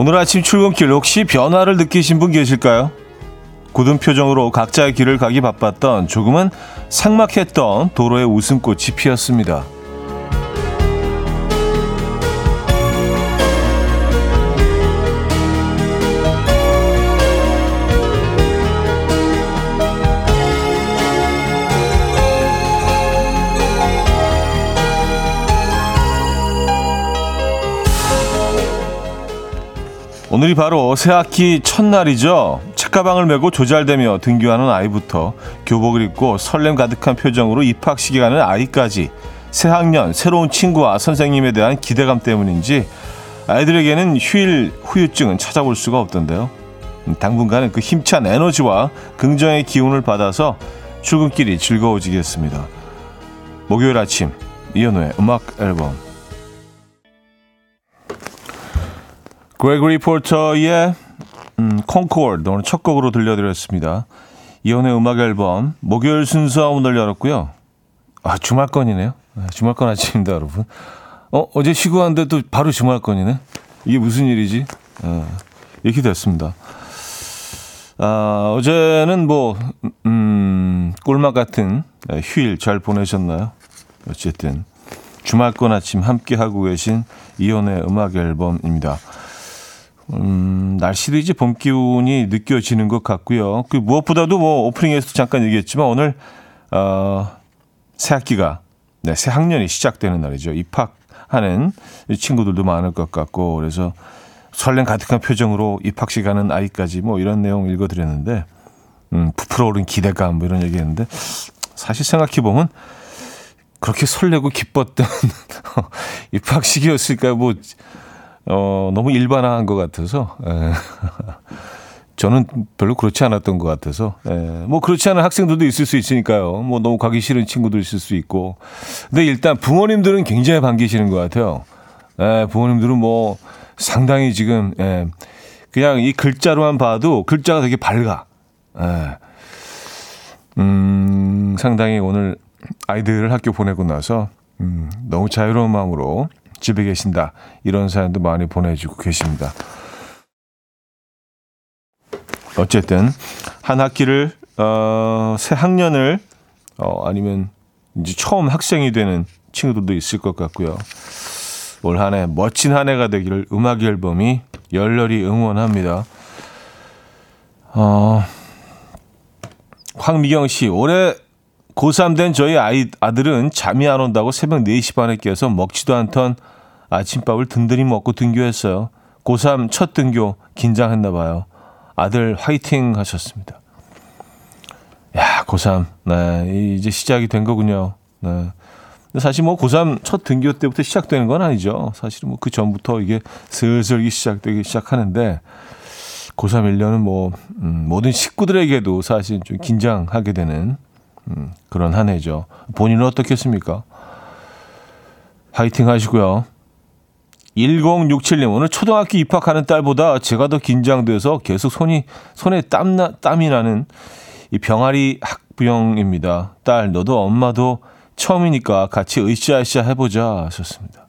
오늘 아침 출근길 혹시 변화를 느끼신 분 계실까요? 굳은 표정으로 각자의 길을 가기 바빴던 조금은 삭막했던 도로에 웃음꽃이 피었습니다. 오늘이 바로 새학기 첫날이죠. 책가방을 메고 조잘대며 등교하는 아이부터 교복을 입고 설렘 가득한 표정으로 입학식에 가는 아이까지 새 학년 새로운 친구와 선생님에 대한 기대감 때문인지 아이들에게는 휴일 후유증은 찾아볼 수가 없던데요. 음, 당분간은 그 힘찬 에너지와 긍정의 기운을 받아서 출근길이 즐거워지겠습니다. 목요일 아침 이현우의 음악 앨범 그레고리 포터의 음, 콩코드 오늘 첫 곡으로 들려드렸습니다. 이혼의 음악 앨범 목요일 순서 오늘 열었고요. 아 주말권이네요. 네, 주말권 아침입니다, 여러분. 어 어제 쉬고 왔는데 또 바로 주말권이네. 이게 무슨 일이지? 어, 이렇게 됐습니다. 아, 어제는 뭐 음, 꿀맛 같은 휴일 잘 보내셨나요? 어쨌든 주말권 아침 함께 하고 계신 이혼의 음악 앨범입니다. 음, 날씨도 이제 봄 기운이 느껴지는 것 같고요. 그 무엇보다도 뭐 오프닝에서도 잠깐 얘기했지만 오늘 어, 새 학기가 네, 새 학년이 시작되는 날이죠. 입학하는 친구들도 많을 것 같고 그래서 설렘 가득한 표정으로 입학식 가는 아이까지 뭐 이런 내용 읽어드렸는데 음, 부풀어 오른 기대감 뭐 이런 얘기했는데 사실 생각해 보면 그렇게 설레고 기뻤던 입학식이었을까 뭐 어, 너무 일반화한 것 같아서, 에. 예. 저는 별로 그렇지 않았던 것 같아서, 에. 예. 뭐 그렇지 않은 학생들도 있을 수 있으니까요. 뭐 너무 가기 싫은 친구도 있을 수 있고. 근데 일단 부모님들은 굉장히 반기시는 것 같아요. 에, 예, 부모님들은 뭐 상당히 지금, 에, 그냥 이 글자로만 봐도 글자가 되게 밝아. 에. 음, 상당히 오늘 아이들을 학교 보내고 나서, 음, 너무 자유로운 마음으로 집에 계신다. 이런 사연도 많이 보내주고 계십니다. 어쨌든 한 학기를 어, 새 학년을 어, 아니면 이제 처음 학생이 되는 친구들도 있을 것 같고요. 올 한 해 멋진 한 해가 되기를 음악 앨범이 열렬히 응원합니다. 어, 황미경 씨 올해 고3 된 저희 아이, 아들은 잠이 안 온다고 새벽 4시 반에 깨서 먹지도 않던 아침밥을 든든히 먹고 등교했어요. 고3 첫 등교 긴장했나 봐요. 아들 화이팅 하셨습니다. 야, 고3. 네, 이제 시작이 된 거군요. 네. 사실 뭐 고3 첫 등교 때부터 시작되는 건 아니죠. 사실은 뭐 그 전부터 이게 슬슬 시작되기 시작하는데 고3 1년은 뭐 음, 모든 식구들에게도 사실 좀 긴장하게 되는 음, 그런 한 해죠. 본인은 어떻겠습니까? 화이팅 하시고요. 1067님, 오늘 초등학교 입학하는 딸보다 제가 더 긴장돼서 계속 손이, 손에 땀 나, 땀이 나는 이 병아리 학부형입니다. 딸, 너도 엄마도 처음이니까 같이 으쌰으쌰 해보자 하셨습니다.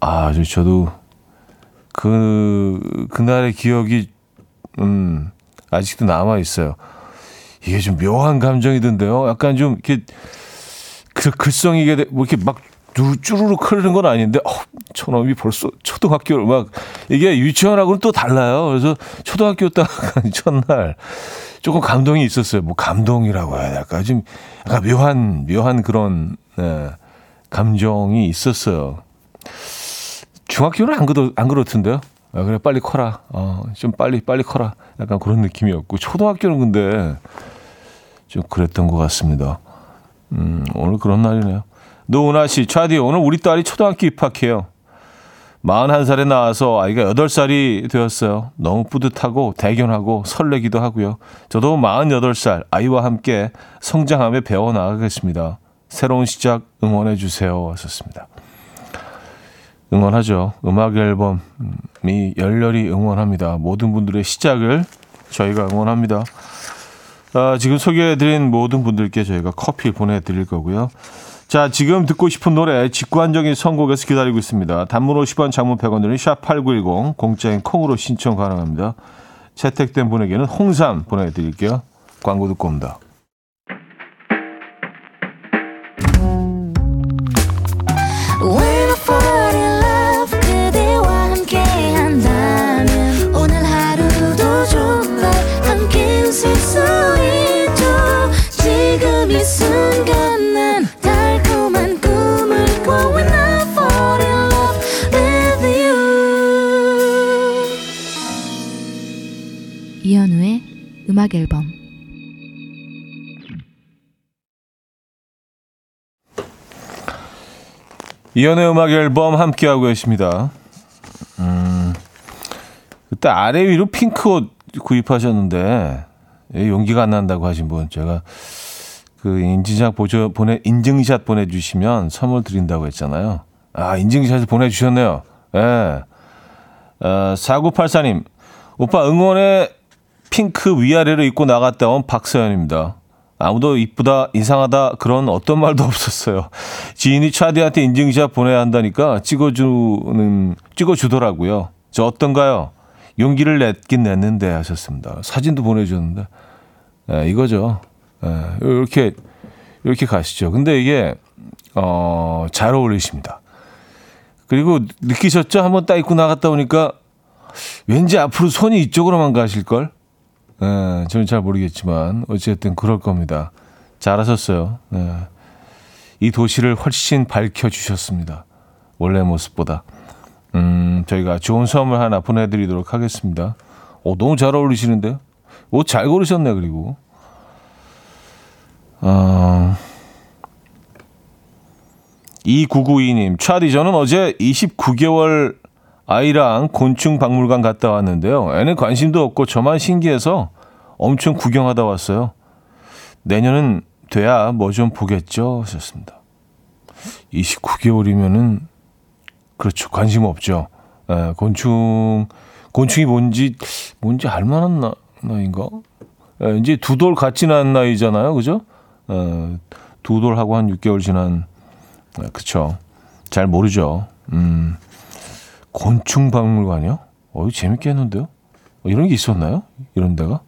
아, 저도 그, 그날의 기억이, 음, 아직도 남아있어요. 이게 좀 묘한 감정이던데요. 약간 좀 이렇게 그 글썽이게 뭐 이렇게 막 쭈르륵 흐르는 건 아닌데 어, 저놈이 벌써 초등학교를 막 이게 유치원하고는 또 달라요. 그래서 초등학교 딱 첫날 조금 감동이 있었어요. 뭐 감동이라고 해야 될까? 좀 약간 묘한 묘한 그런 네, 감정이 있었어요. 중학교는 안 그렇 안 그렇던데요. 아, 그래 빨리 커라. 어, 좀 빨리 빨리 커라. 약간 그런 느낌이었고 초등학교는 근데 좀 그랬던 것 같습니다. 음, 오늘 그런 날이네요. 노은아 씨, 차디, 오늘 우리 딸이 초등학교 입학해요. 41살에 나와서 아이가 8살이 되었어요. 너무 뿌듯하고 대견하고 설레기도 하고요. 저도 48살 아이와 함께 성장하며 배워나가겠습니다. 새로운 시작 응원해 주세요. 하셨습니다. 응원하죠. 음악 앨범이 열렬히 응원합니다. 모든 분들의 시작을 저희가 응원합니다. 아, 지금 소개해드린 모든 분들께 저희가 커피 보내드릴 거고요. 자, 지금 듣고 싶은 노래 직관적인 선곡에서 기다리고 있습니다. 단문 50원, 장문 100원 드는 샵8910 공짜인 콩으로 신청 가능합니다. 채택된 분에게는 홍삼 보내드릴게요. 광고 듣고 옵니다. 음악 앨범 이연의 음악 앨범 함께하고 계십니다. 음, 그때 아래 위로 핑크 옷 구입하셨는데 용기가 안 난다고 하신 분 제가 그 인증샷 보조 보내 인증샷 보내주시면 선물 드린다고 했잖아요. 아 인증샷을 보내주셨네요. 예. 네. 어, 4984님 오빠 응원에 핑크 위아래로 입고 나갔다 온 박서연입니다. 아무도 이쁘다, 이상하다 그런 어떤 말도 없었어요. 지인이 차디한테 인증샷 보내야 한다니까 찍어주는 찍어주더라고요. 저 어떤가요? 용기를 냈긴 냈는데 하셨습니다. 사진도 보내주셨는데 네, 이거죠. 네, 이렇게 이렇게 가시죠. 근데 이게 어, 잘 어울리십니다. 그리고 느끼셨죠? 한번 딱 입고 나갔다 오니까 왠지 앞으로 손이 이쪽으로만 가실 걸. 네, 저는 잘 모르겠지만 어쨌든 그럴 겁니다. 잘하셨어요. 네. 이 도시를 훨씬 밝혀주셨습니다. 원래 모습보다. 음, 저희가 좋은 선물 하나 보내드리도록 하겠습니다. 오, 너무 잘 어울리시는데요? 옷 잘 고르셨네, 그리고. 어, 2992님, 차디, 저는 어제 29개월 아이랑 곤충 박물관 갔다 왔는데요. 애는 관심도 없고 저만 신기해서 엄청 구경하다 왔어요. 내년은 돼야 뭐 좀 보겠죠. 하셨습니다. 29개월이면은 그렇죠. 관심 없죠. 에, 예, 곤충 곤충이 뭔지 뭔지 알만한 나, 나이인가? 에, 예, 이제 두돌 같이 난 나이잖아요. 그죠? 에, 예, 두 돌하고 한 6개월 지난 에, 그쵸. 잘 모르죠. 음. 곤충 박물관이요? 어, 재밌겠는데요? 어, 이런 게 있었나요? 이런 데가?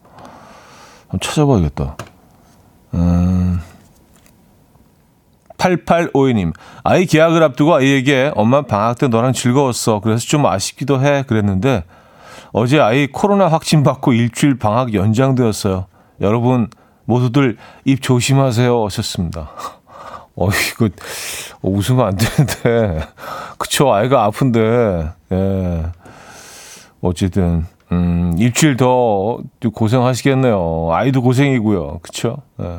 한번 찾아봐야겠다. 음, 8852님, 아이 계약을 앞두고 아이에게 엄마 방학 때 너랑 즐거웠어. 그래서 좀 아쉽기도 해. 그랬는데 어제 아이 코로나 확진 받고 일주일 방학 연장되었어요. 여러분 모두들 입 조심하세요. 하셨습니다. 어, 이거 웃으면 안 되는데. 그쵸, 아이가 아픈데. 예. 어쨌든, 음, 일주일 더 고생하시겠네요. 아이도 고생이고요. 그쵸? 예.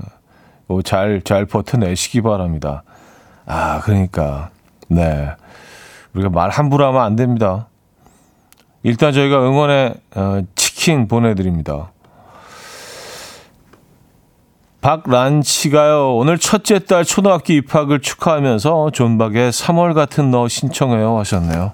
뭐 잘, 잘 버텨내시기 바랍니다. 아, 그러니까. 네. 우리가 말 함부로 하면 안 됩니다. 일단 저희가 응원의 어, 치킨 보내드립니다. 박란 씨가요. 오늘 첫째 딸 초등학교 입학을 축하하면서 존박의 3월 같은 너 신청해요 하셨네요.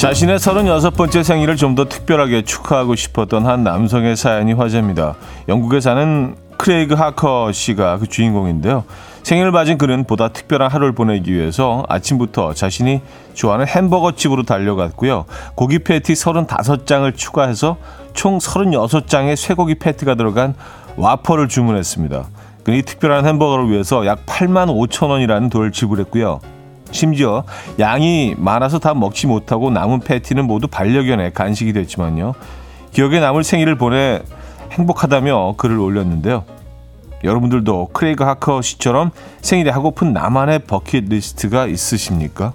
자신의 36번째 생일을 좀 더 특별하게 축하하고 싶었던 한 남성의 사연이 화제입니다. 영국에 사는 크레이그 하커 씨가 그 주인공인데요. 생일을 맞은 그는 보다 특별한 하루를 보내기 위해서 아침부터 자신이 좋아하는 햄버거 집으로 달려갔고요. 고기 패티 35장을 추가해서 총 36장의 쇠고기 패티가 들어간 와퍼를 주문했습니다. 그는 이 특별한 햄버거를 위해서 약 8만 5천 원이라는 돈을 지불했고요. 심지어 양이 많아서 다 먹지 못하고 남은 패티는 모두 반려견의 간식이 됐지만요. 기억에 남을 생일을 보내 행복하다며 글을 올렸는데요. 여러분들도 크레이그 하커 씨처럼 생일에 하고픈 나만의 버킷리스트가 있으십니까?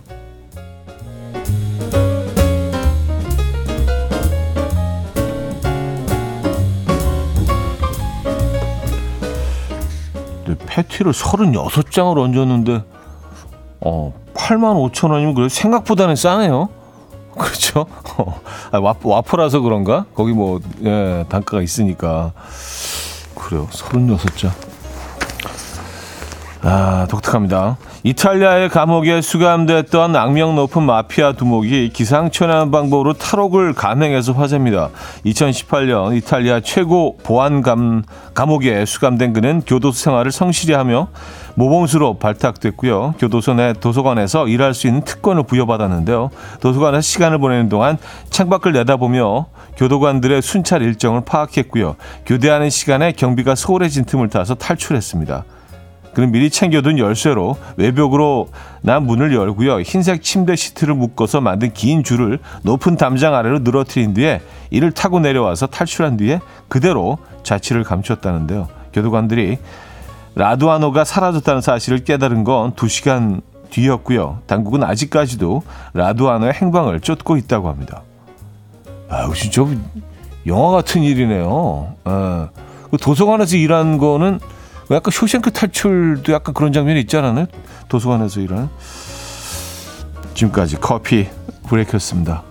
패티를 36장을 얹었는데 어, 8만 5천 원이면 그래 생각보다는 싸네요. 그렇죠? 아, 와프, 라서 그런가? 거기 뭐 예, 단가가 있으니까 그래요. 36장. 아, 독특합니다. 이탈리아의 감옥에 수감됐던 악명 높은 마피아 두목이 기상천외한 방법으로 탈옥을 감행해서 화제입니다. 2018년 이탈리아 최고 보안 감, 감옥에 수감된 그는 교도소 생활을 성실히 하며 모범수로 발탁됐고요. 교도소 내 도서관에서 일할 수 있는 특권을 부여받았는데요. 도서관에서 시간을 보내는 동안 창밖을 내다보며 교도관들의 순찰 일정을 파악했고요. 교대하는 시간에 경비가 소홀해진 틈을 타서 탈출했습니다. 그는 미리 챙겨둔 열쇠로 외벽으로 난 문을 열고요. 흰색 침대 시트를 묶어서 만든 긴 줄을 높은 담장 아래로 늘어뜨린 뒤에 이를 타고 내려와서 탈출한 뒤에 그대로 자취를 감췄다는데요. 교도관들이 라두아노가 사라졌다는 사실을 깨달은 건 2시간 뒤였고요. 당국은 아직까지도 라두아노의 행방을 쫓고 있다고 합니다. 아, 진짜 영화 같은 일이네요. 아, 도서관에서 일한 거는 뭐 약간 쇼생크 탈출도 약간 그런 장면이 않았나요? 도서관에서 일하는. 지금까지 커피 브레이크였습니다.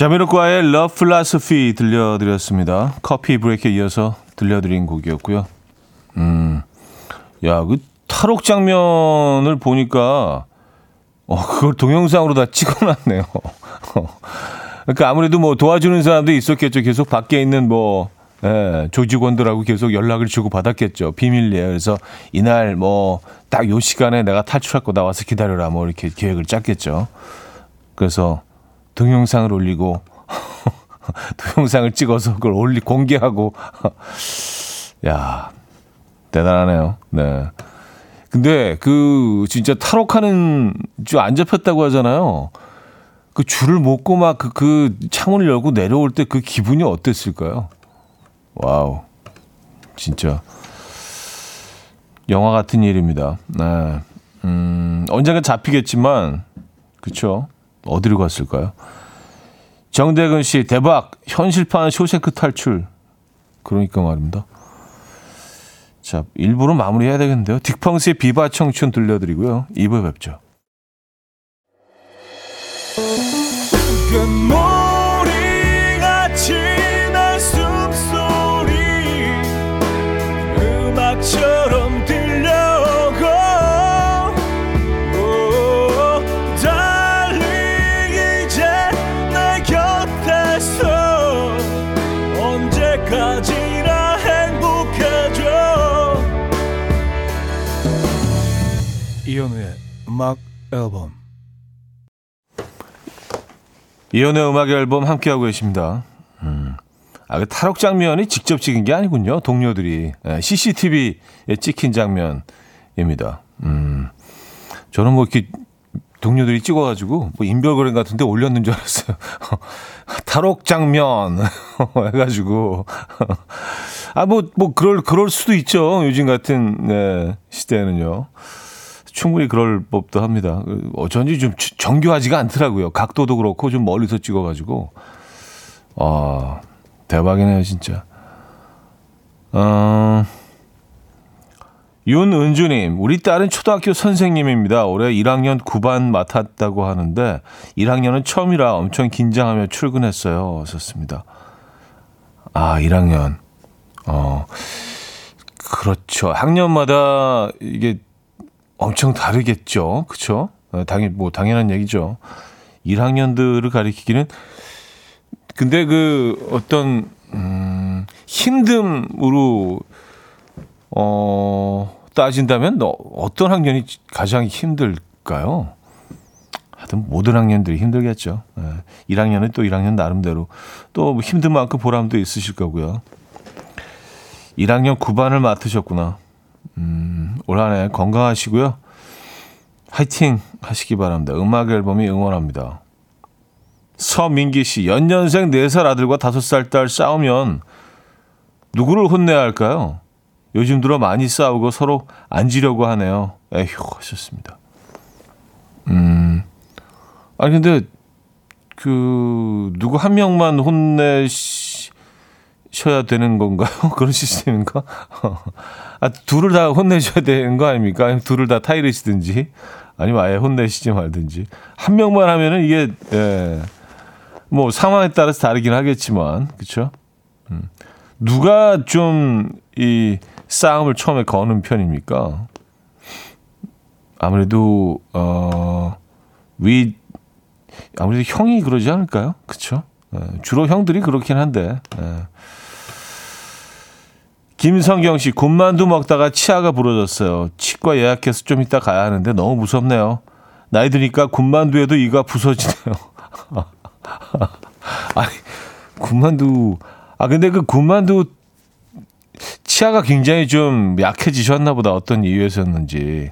자미로과의 Love Philosophy 들려드렸습니다. 커피 브레이크에 이어서 들려드린 곡이었고요. 음, 야, 그 탈옥 장면을 보니까 어, 그걸 동영상으로 다 찍어놨네요. 그러니까 아무래도 뭐 도와주는 사람도 있었겠죠. 계속 밖에 있는 뭐 예, 조직원들하고 계속 연락을 주고 받았겠죠. 비밀리에. 그래서 이날 뭐 딱 요 시간에 내가 탈출할 거 나 와서 기다려라. 뭐 이렇게 계획을 짰겠죠. 그래서 동영상을 올리고 동영상을 찍어서 그걸 올리 공개하고 야 대단하네요. 네. 근데 그 진짜 탈옥하는 줄 안 잡혔다고 하잖아요. 그 줄을 묶고 막그 그 창문을 열고 내려올 때 그 기분이 어땠을까요? wow. 진짜 영화 같은 일입니다. 네. 음, 언젠가 잡히겠지만 그쵸 어디로 갔을까요? 정대근 씨 대박 현실판 쇼생크 탈출 그러니까 말입니다. 자, 일부러 마무리해야 되겠는데요. 딕펑스의 비바 청춘 들려드리고요. 2부에 뵙죠. 음악 앨범 이연의 음악 앨범 함께하고 계십니다. 음. 아, 그 탈옥 장면이 직접 찍은 게 아니군요. 동료들이 네, CCTV에 찍힌 장면입니다. 음. 저는 뭐 이렇게 동료들이 찍어가지고 뭐 인별그램 같은데 올렸는 줄 알았어요. 탈옥 장면 해가지고 아 뭐뭐 뭐 그럴 그럴 수도 있죠. 요즘 같은 네, 시대에는요. 충분히 그럴 법도 합니다. 어쩐지 좀 정교하지가 않더라고요. 각도도 그렇고 좀 멀리서 찍어가지고. 아, 대박이네요, 진짜. 어, 윤은주님, 우리 딸은 초등학교 선생님입니다. 올해 1학년 9반 맡았다고 하는데 1학년은 처음이라 엄청 긴장하며 출근했어요. 썼습니다. 아, 1학년. 어, 그렇죠. 학년마다 이게 엄청 다르겠죠. 그쵸? 어, 당연, 뭐, 당연한 얘기죠. 1학년들을 가리키기는, 근데 그 어떤, 음, 힘듦으로, 어, 따진다면 어떤 학년이 가장 힘들까요? 하여튼 모든 학년들이 힘들겠죠. 네. 1학년은 또 1학년 나름대로 또뭐 힘든 만큼 보람도 있으실 거고요. 1학년 9반을 맡으셨구나. 음, 올 한해 건강하시고요. 화이팅 하시기 바랍니다. 음악 앨범이 응원합니다. 서민기 씨, 연년생 4살 아들과 5살 딸 싸우면 누구를 혼내야 할까요? 요즘 들어 많이 싸우고 서로 앉으려고 하네요. 에휴, 하셨습니다. 음. 아니, 근데, 그, 누구 한 명만 혼내 셔야 되는 건가요? 그런 시스템인가? 아, 둘을 다 혼내셔야 되는 거 아닙니까? 아니면 둘을 다 타이르시든지, 아니면 아예 혼내시지 말든지. 한 명만 하면은 이게, 예, 뭐 상황에 따라서 다르긴 하겠지만, 그쵸? 음. 누가 좀 이 싸움을 처음에 거는 편입니까? 아무래도, 어, 위, 아무래도 형이 그러지 않을까요? 그쵸? 예, 주로 형들이 그렇긴 한데, 예. 김성경 씨, 군만두 먹다가 치아가 부러졌어요. 치과 예약해서 좀 이따 가야 하는데 너무 무섭네요. 나이 드니까 군만두에도 이가 부서지네요. 아니, 군만두, 아, 근데 그 군만두 치아가 굉장히 좀 약해지셨나 보다. 어떤 이유에서였는지.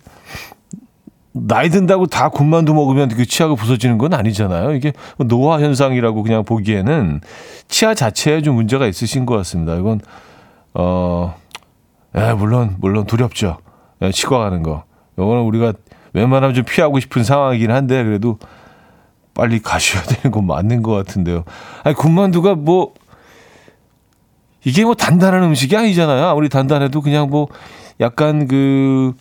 나이 든다고 다 군만두 먹으면 그 치아가 부서지는 건 아니잖아요. 이게 노화 현상이라고 그냥 보기에는 치아 자체에 좀 문제가 있으신 것 같습니다. 이건 어, 예, 물론, 물론 두렵죠. 예, 치과 가는 거. 요거는 우리가 웬만하면 좀 피하고 싶은 상황이긴 한데, 그래도 빨리 가셔야 되는 건 맞는 것 같은데요. 아니, 군만두가 뭐, 이게 뭐 단단한 음식이 아니잖아요. 아무리 단단해도 그냥 뭐, 약간 그,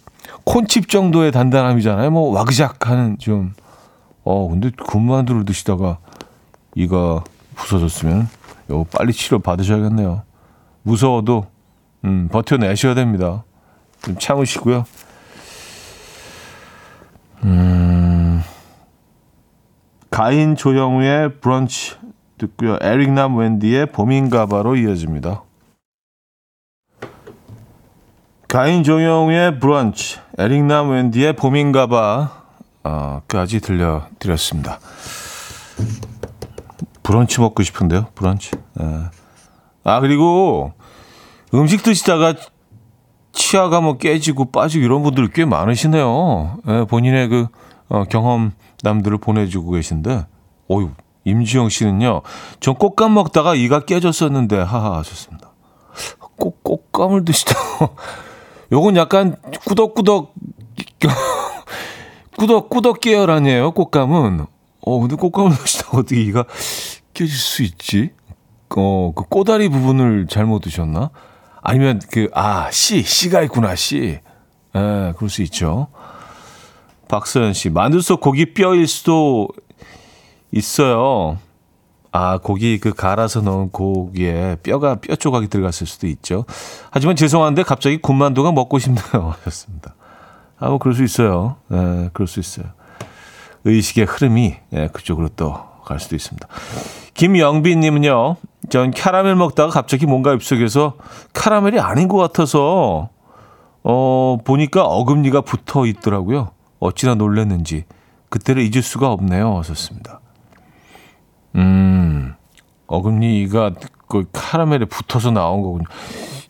콘칩 정도의 단단함이잖아요. 뭐, 와그작 하는 좀, 어, 근데 군만두를 드시다가 이가 부서졌으면, 요 빨리 치료 받으셔야겠네요. 무서워도 음, 버텨내셔야 됩니다. 좀 참으시고요. 음, 가인 조영우의 브런치 듣고요. 에릭남 웬디의 봄인가봐로 이어집니다. 가인 조영우의 브런치, 에릭남 웬디의 봄인가봐까지 들려드렸습니다. 브런치 먹고 싶은데요, 브런치. 네. 아, 그리고 음식 드시다가 치아가 뭐 깨지고 빠지고 이런 분들 꽤 많으시네요. 예, 본인의 그 어, 경험남들을 보내주고 계신데, 어유 임지영 씨는요, 전 꽃감 먹다가 이가 깨졌었는데, 하하 하셨습니다. 꽃, 꽃감을 드시다. 요건 약간 꾸덕꾸덕, 꾸덕꾸덕 계열 아니에요, 꽃감은. 어, 근데 꽃감을 드시다가 어떻게 이가 깨질 수 있지? 어, 그 꼬다리 부분을 잘못 드셨나? 아니면 그, 아, 씨, 씨가 있구나, 씨. 예, 그럴 수 있죠. 박서연 씨, 만두 속 고기 뼈일 수도 있어요. 아, 고기 그 갈아서 넣은 고기에 뼈가, 뼈 조각이 들어갔을 수도 있죠. 하지만 죄송한데 갑자기 군만두가 먹고 싶네요. 하셨습니다. 아, 뭐, 그럴 수 있어요. 예, 그럴 수 있어요. 의식의 흐름이, 예, 그쪽으로 또 갈 수도 있습니다. 김영빈 님은요, 전 캐러멜 먹다가 갑자기 뭔가 입속에서 캐러멜이 아닌 것 같아서 어 보니까 어금니가 붙어 있더라고요. 어찌나 놀랐는지 그때를 잊을 수가 없네요. 하셨습니다. 음 어금니가 그 카라멜에 붙어서 나온 거군요.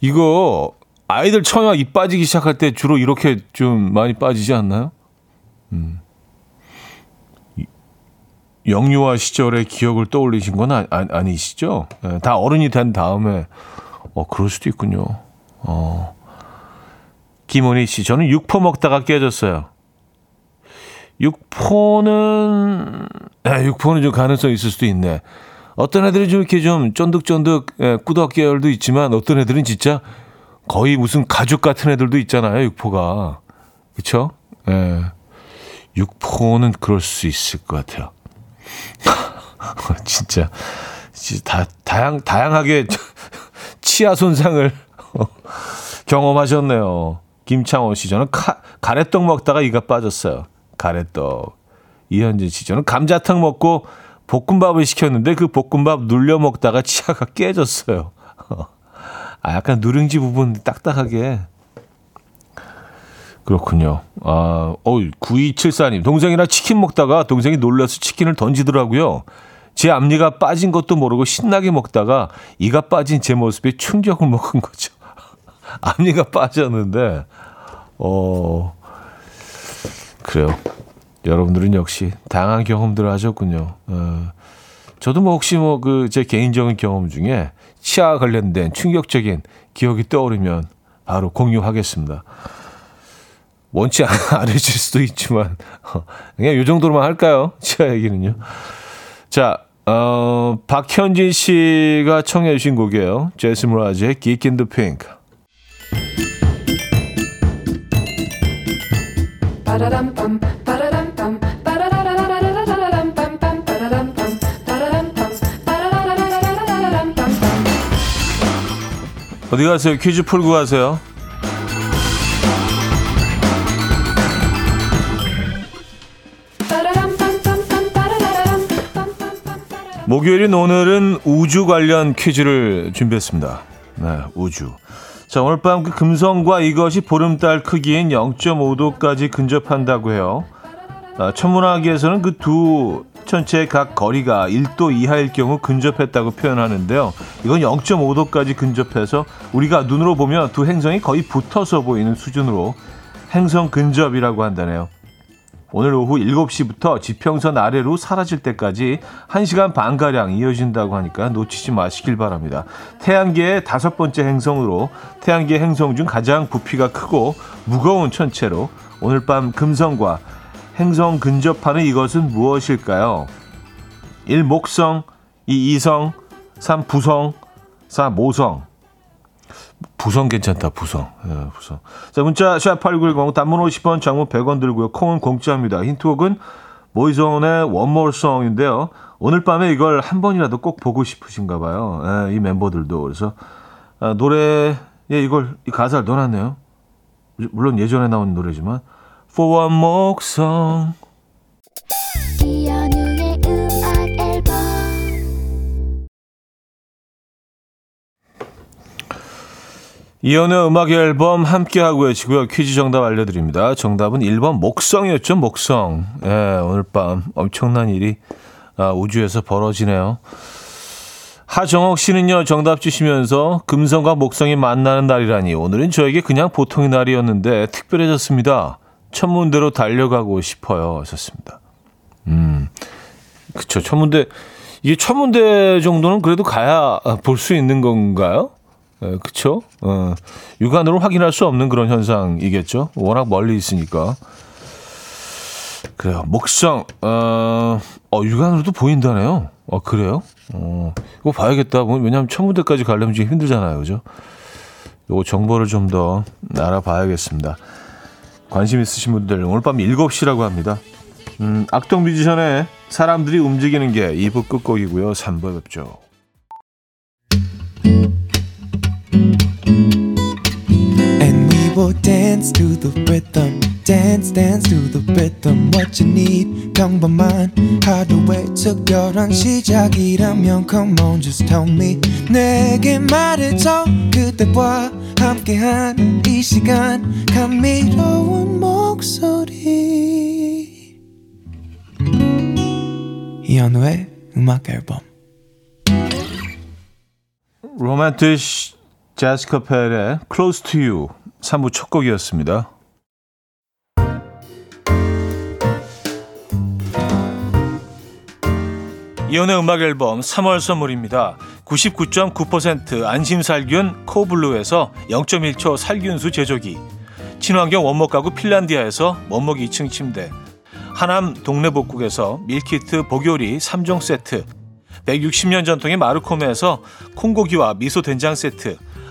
이거 아이들 처음에 입 빠지기 시작할 때 주로 이렇게 좀 많이 빠지지 않나요? 음. 영유아 시절의 기억을 떠올리신 건 아, 아, 니시죠 네, 다 어른이 된 다음에 어 그럴 수도 있군요. 어. 김원희 씨, 저는 육포 먹다가 깨졌어요. 육포는 네, 육포는 좀 가능성 있을 수도 있네. 어떤 애들은 좀 이렇게 좀 쫀득쫀득 예, 꾸덕 계열도 있지만 어떤 애들은 진짜 거의 무슨 가죽 같은 애들도 있잖아요. 육포가 그렇죠? 예. 육포는 그럴 수 있을 것 같아요. 진짜, 진짜 다, 다양, 다양하게 치아 손상을 경험하셨네요. 김창호 씨, 저는 카, 가래떡 먹다가 이가 빠졌어요. 가래떡. 이현진 씨, 저는 감자탕 먹고 볶음밥을 시켰는데 그 볶음밥 눌려 먹다가 치아가 깨졌어요. 아, 약간 누룽지 부분 딱딱하게. 그렇군요. 아, 어, 9274님. 동생이랑 치킨 먹다가 동생이 놀라서 치킨을 던지더라고요. 제 앞니가 빠진 것도 모르고 신나게 먹다가 이가 빠진 제 모습에 충격을 먹은 거죠. 앞니가 빠졌는데, 어, 그래요. 여러분들은 역시 다양한 경험들을 하셨군요. 어, 저도 뭐 혹시 뭐 그 제 개인적인 경험 중에 치아 관련된 충격적인 기억이 떠오르면 바로 공유하겠습니다. 원치 않으실 수도 있지만 그냥 요 정도로만 할까요? 치아 얘기는요. 자, 어, 박현진 씨가 청해 주신 곡이에요. 제스 무라즈의 Geek in the Pink. 어디 가세요? 퀴즈 풀고 가세요. 목요일인 오늘은 우주 관련 퀴즈를 준비했습니다. 네, 우주. 자, 오늘 밤 그 금성과 이것이 보름달 크기인 0.5도까지 근접한다고 해요. 아, 천문학에서는 그 두 천체의 각 거리가 1도 이하일 경우 근접했다고 표현하는데요. 이건 0.5도까지 근접해서 우리가 눈으로 보면 두 행성이 거의 붙어서 보이는 수준으로 행성 근접이라고 한다네요. 오늘 오후 7시부터 지평선 아래로 사라질 때까지 1시간 반가량 이어진다고 하니까 놓치지 마시길 바랍니다. 태양계의 다섯 번째 행성으로 태양계 행성 중 가장 부피가 크고 무거운 천체로 오늘 밤 금성과 행성 근접하는 이것은 무엇일까요? 1. 목성 2. 이성 3. 부성 4. 모성 부성 괜찮다, 부성. 예, 부성. 자, 문자, 샵8910, 단문 50원, 장문 100원 들고요. 콩은 공짜입니다. 힌트곡은 모이존의 More Song인데요. 오늘 밤에 이걸 한 번이라도 꼭 보고 싶으신가 봐요. 예, 이 멤버들도. 그래서, 아, 노래에 이걸, 이 가사를 넣어놨네요. 물론 예전에 나온 노래지만, For One More Song. 이연의 음악 앨범 함께하고 계시고요. 퀴즈 정답 알려드립니다. 정답은 1번 목성이었죠. 목성. 예, 오늘 밤 엄청난 일이 아, 우주에서 벌어지네요. 하정옥 씨는요. 정답 주시면서 금성과 목성이 만나는 날이라니 오늘은 저에게 그냥 보통의 날이었는데 특별해졌습니다. 천문대로 달려가고 싶어요. 하셨습니다. 음, 그쵸. 천문대 이게 천문대 정도는 그래도 가야 볼 수 있는 건가요? 에, 그쵸? 어, 육안으로 확인할 수 없는 그런 현상이겠죠. 워낙 멀리 있으니까. 그래요. 목성, 어, 어 육안으로도 보인다네요. 어, 그래요? 어, 이거 봐야겠다. 뭐, 왜냐하면 천문대까지 가려면 좀 힘들잖아요. 그죠? 요거 정보를 좀 더 알아봐야겠습니다. 관심 있으신 분들 오늘 밤 7시라고 합니다. 음, 악동 뮤지션의 사람들이 움직이는 게 2부 끝곡이고요. 3부 뵙죠. Will dance to the rhythm. Dance, dance to the rhythm. What you need, 평범한 하루의 특별한 시작이라면 Come on, just tell me. 내게 말해줘. 그대와 함께한 이 시간. 감미로운 목소리. 이현우의 음악 앨범. 로맨틱 재즈 커펠의 Close to You 3부 첫 곡이었습니다. 이현우의 음악 앨범 3월 선물입니다. 99.9% 안심살균 코블루에서 0.1초 살균수 제조기 친환경 원목 가구 핀란디아에서 원목 2층 침대 하남 동네복국에서 밀키트 복요리 3종 세트 160년 전통의 마르코메에서 콩고기와 미소 된장 세트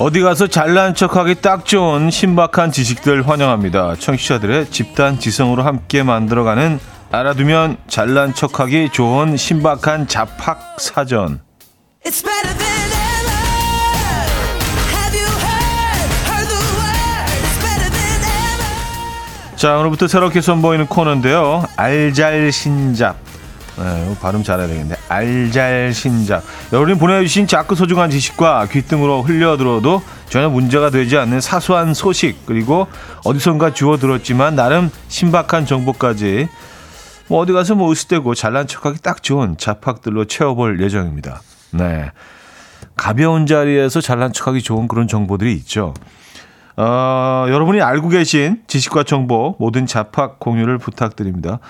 어디 가서 잘난 척하기 딱 좋은 신박한 지식들 환영합니다. 청취자들의 집단 지성으로 함께 만들어가는 알아두면 잘난 척하기 좋은 신박한 잡학 사전. 자, 오늘부터 새롭게 선보이는 코너인데요. 알잘신잡. 네, 발음 잘해야 되겠네. 알잘신작. 여러분이 보내주신 작고 소중한 지식과 귀등으로 흘려들어도 전혀 문제가 되지 않는 사소한 소식 그리고 어디선가 주워 들었지만 나름 신박한 정보까지 뭐 어디 가서 뭐 으스대고 잘난 척하기 딱 좋은 잡학들로 채워볼 예정입니다. 네. 가벼운 자리에서 잘난 척하기 좋은 그런 정보들이 있죠. 어, 여러분이 알고 계신 지식과 정보 모든 잡학 공유를 부탁드립니다.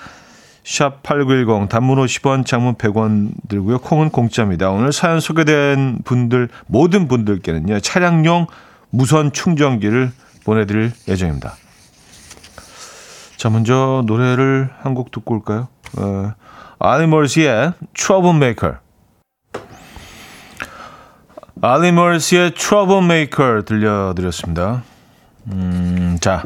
샵 8910 단문 50원 장문 100원 들고요. 콩은 공짜입니다. 오늘 사연 소개된 분들 모든 분들께는요. 차량용 무선 충전기를 보내드릴 예정입니다. 자 먼저 노래를 한 곡 듣고 올까요? 어, 아니멀스의 Troublemaker 아니멀스의 Troublemaker 들려드렸습니다. 음, 자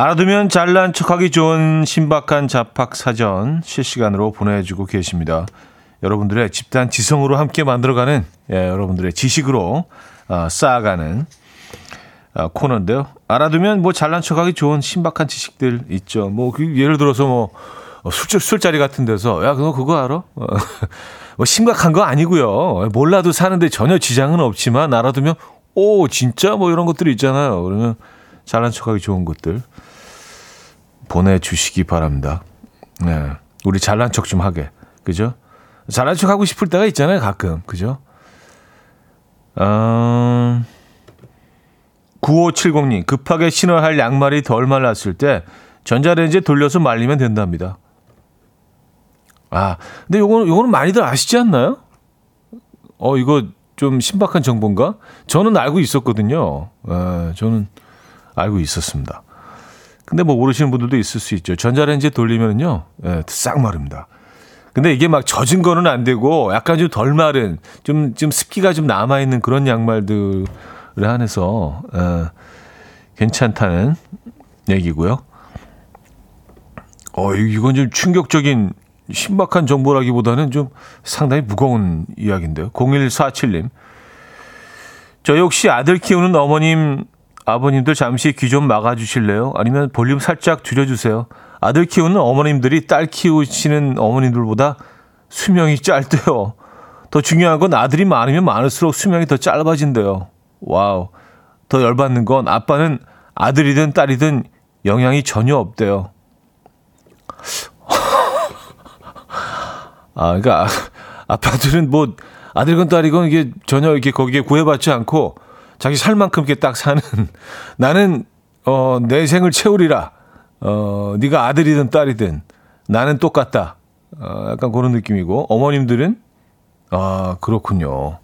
알아두면 잘난 척하기 좋은 신박한 잡학 사전 실시간으로 보내주고 계십니다. 여러분들의 집단 지성으로 함께 만들어가는 예, 여러분들의 지식으로 어, 쌓아가는 어, 코너인데요. 알아두면 뭐 잘난 척하기 좋은 신박한 지식들 있죠. 뭐그 예를 들어서 뭐 어, 술, 술자리 같은 데서 야 그거 그거 알아? 어, 뭐 심각한 거 아니고요. 몰라도 사는데 전혀 지장은 없지만 알아두면 오 진짜 뭐 이런 것들이 있잖아요. 그러면 잘난 척하기 좋은 것들. 보내주시기 바랍니다. 네. 우리 잘난 척 좀 하게. 그죠? 잘난 척 하고 싶을 때가 있잖아요, 가끔. 그죠? 어, 9570님, 급하게 신어야 할 양말이 덜 말랐을 때 전자레인지에 돌려서 말리면 된답니다. 아, 근데 요거는, 요거는 많이들 아시지 않나요? 어, 이거 좀 신박한 정보인가? 저는 알고 있었거든요. 에, 저는 알고 있었습니다. 근데 뭐 모르시는 분들도 있을 수 있죠. 전자레인지에 돌리면요, 예, 싹 마릅니다. 근데 이게 막 젖은 거는 안 되고 약간 좀 덜 마른, 좀, 좀 습기가 좀 남아 있는 그런 양말들을 한해서, 예, 괜찮다는 얘기고요. 어, 이건 좀 충격적인 신박한 정보라기보다는 좀 상당히 무거운 이야기인데요. 0147님. 저 역시 아들 키우는 어머님 아버님들 잠시 귀 좀 막아주실래요? 아니면 볼륨 살짝 줄여주세요. 아들 키우는 어머님들이 딸 키우시는 어머님들보다 수명이 짧대요. 더 중요한 건 아들이 많으면 많을수록 수명이 더 짧아진대요. wow. 더 열받는 건 아빠는 아들이든 딸이든 영향이 전혀 없대요. 아, 그러니까 아빠들은 뭐 아들건 딸이건 이게 전혀 이렇게 거기에 구애받지 않고 자기 살 만큼 이렇게 딱 사는 나는 어, 내 생을 채우리라. 어, 네가 아들이든 딸이든 나는 똑같다. 어, 약간 그런 느낌이고 어머님들은 아 그렇군요.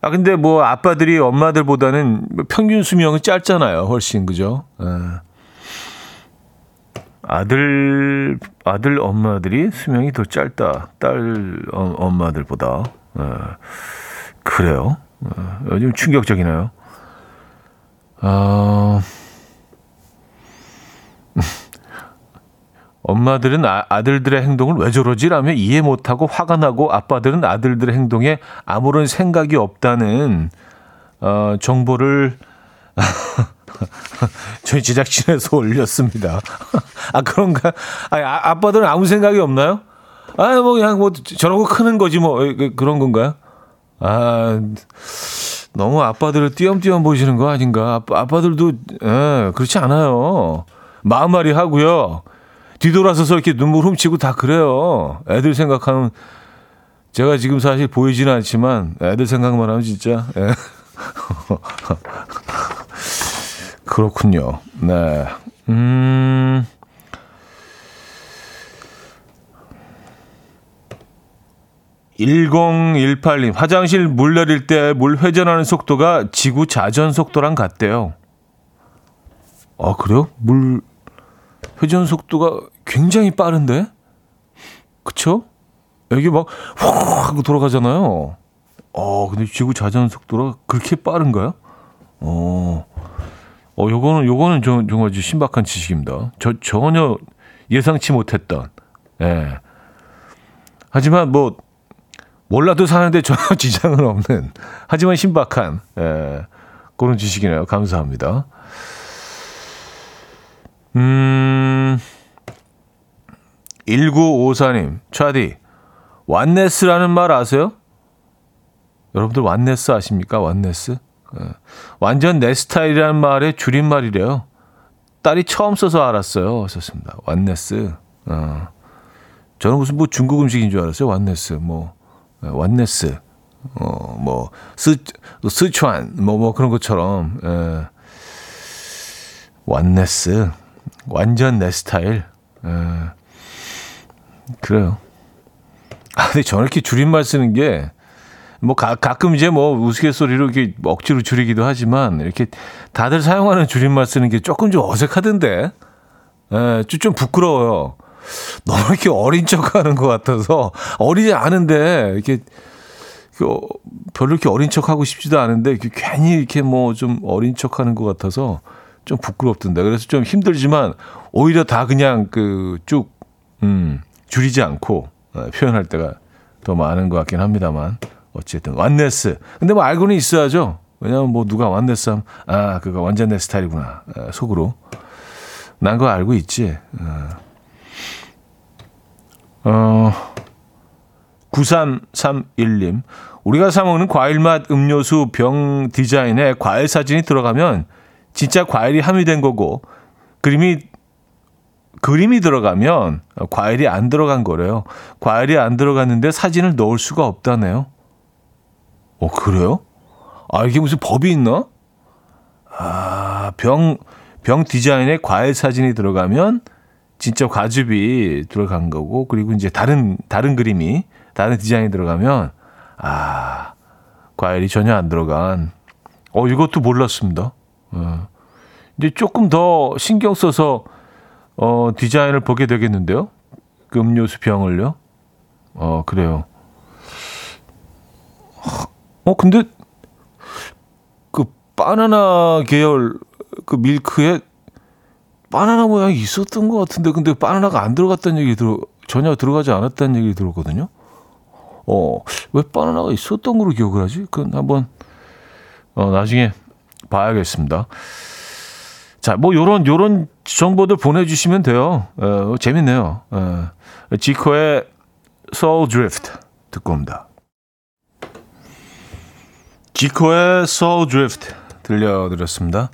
아 근데 뭐 아빠들이 엄마들보다는 평균 수명은 짧잖아요. 훨씬 그죠? 아. 아들 아들 엄마들이 수명이 더 짧다. 딸 어, 엄마들보다. 아, 그래요. 어, 좀 충격적이네요. 어, 엄마들은 아, 들들의 행동을 왜 저러지? 라며 이해 못하고 화가 나고 아빠들은 아들들의 행동에 아무런 생각이 없다는 어, 정보를 저희 제작진에서 올렸습니다. 아, 그런가? 아, 아빠들은 아무 생각이 없나요? 아, 뭐, 그냥 뭐, 저러고 크는 거지, 뭐, 그, 그런 건가요? 아, 너무 아빠들을 띄엄띄엄 보시는 거 아닌가? 아빠, 아빠 들도, 예, 그렇지 않아요. 마음말이 하고요. 뒤돌아서서 이렇게 눈물 훔치고 다 그래요. 애들 생각하면 제가 지금 사실 보이지는 않지만 애들 생각만 하면 진짜 예. 그렇군요. 네. 음. (1018님) 화장실 물 내릴 때 물 회전하는 속도가 지구 자전 속도랑 같대요. 아 그래요? 물 회전 속도가 굉장히 빠른데? 그쵸? 여기 막, 확 돌아가잖아요. 어, 근데 지구 자전 속도가 그렇게 빠른가요? 어, 어, 요거는, 요거는 좀, 정말 신박한 지식입니다. 저, 전혀 예상치 못했던, 예. 하지만 뭐, 몰라도 사는데 전혀 지장은 없는, 하지만 신박한, 예. 그런 지식이네요. 감사합니다. 음, 1954님, 차디, 완네스라는 말 아세요? 여러분들 완네스 아십니까? 완네스? 예. 완전 내 스타일이라는 말의 줄임말이래요. 딸이 처음 써서 알았어요. 썼습니다. 완네스. 어. 저는 무슨 뭐 중국 음식인 줄 알았어요. 완네스. 뭐, 예, 완네스. 어, 뭐, 스, 스촨. 뭐, 뭐 그런 것처럼. 예. 완네스. 완전 내 스타일. 에. 그래요. 아, 근데 저는 이렇게 줄임말 쓰는 게, 뭐, 가, 가끔 이제 뭐, 우스갯소리로 이렇게 억지로 줄이기도 하지만, 이렇게 다들 사용하는 줄임말 쓰는 게 조금 좀 어색하던데, 에, 좀 부끄러워요. 너무 이렇게 어린 척 하는 것 같아서, 어리지 않은데, 이렇게, 그, 별로 이렇게 어린 척 하고 싶지도 않은데, 괜히 이렇게 뭐 좀 어린 척 하는 것 같아서, 좀 부끄럽던데. 그래서 좀 힘들지만 오히려 다 그냥 그 쭉, 음, 줄이지 않고 어, 표현할 때가 더 많은 것 같긴 합니다만. 어쨌든, 완네스. 근데 뭐 알고는 있어야죠. 왜냐면 뭐 누가 완네스 하면, 아, 그거 완전 내 스타일이구나. 아, 속으로. 난 그거 알고 있지. 어, 어 9331님. 우리가 사먹는 과일맛 음료수 병 디자인에 과일 사진이 들어가면 진짜 과일이 함유된 거고 그림이 그림이 들어가면 과일이 안 들어간 거래요. 과일이 안 들어갔는데 사진을 넣을 수가 없다네요. 어 그래요? 아 이게 무슨 법이 있나? 아 병병 병 디자인에 과일 사진이 들어가면 진짜 과즙이 들어간 거고 그리고 이제 다른 다른 그림이 다른 디자인이 들어가면 아 과일이 전혀 안 들어간 어 이것도 몰랐습니다. 어. 이제 조금 더 신경 써서 어, 디자인을 보게 되겠는데요. 그 음료수 병을요. 어, 그래요. 어, 근데 그 바나나 계열 그 밀크에 바나나 모양이 있었던 것 같은데 근데 바나나가 안 들어갔다는 얘기 들어 전혀 들어가지 않았다는 얘기 들었거든요. 어, 왜 바나나가 있었던 걸로 기억을 하지? 그건 한번 어, 나중에 봐야겠습니다. 자, 뭐 요런 요런 정보들 보내 주시면 돼요. 어, 재밌네요. 어, 지코의 Soul Drift 듣고 옵니다. 지코의 Soul Drift 들려드렸습니다.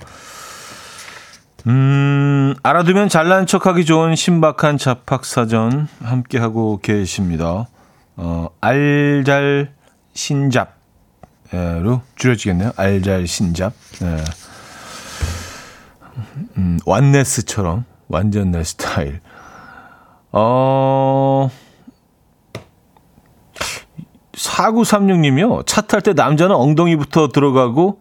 음, 알아두면 잘난 척하기 좋은 신박한 잡학사전 함께하고 계십니다. 어, 알잘 신잡. 로 줄여지겠네요. 알잘 신잡. 네. 음, 완네스처럼 완전 내 스타일. 어, 4936님이요. 차 탈 때 남자는 엉덩이부터 들어가고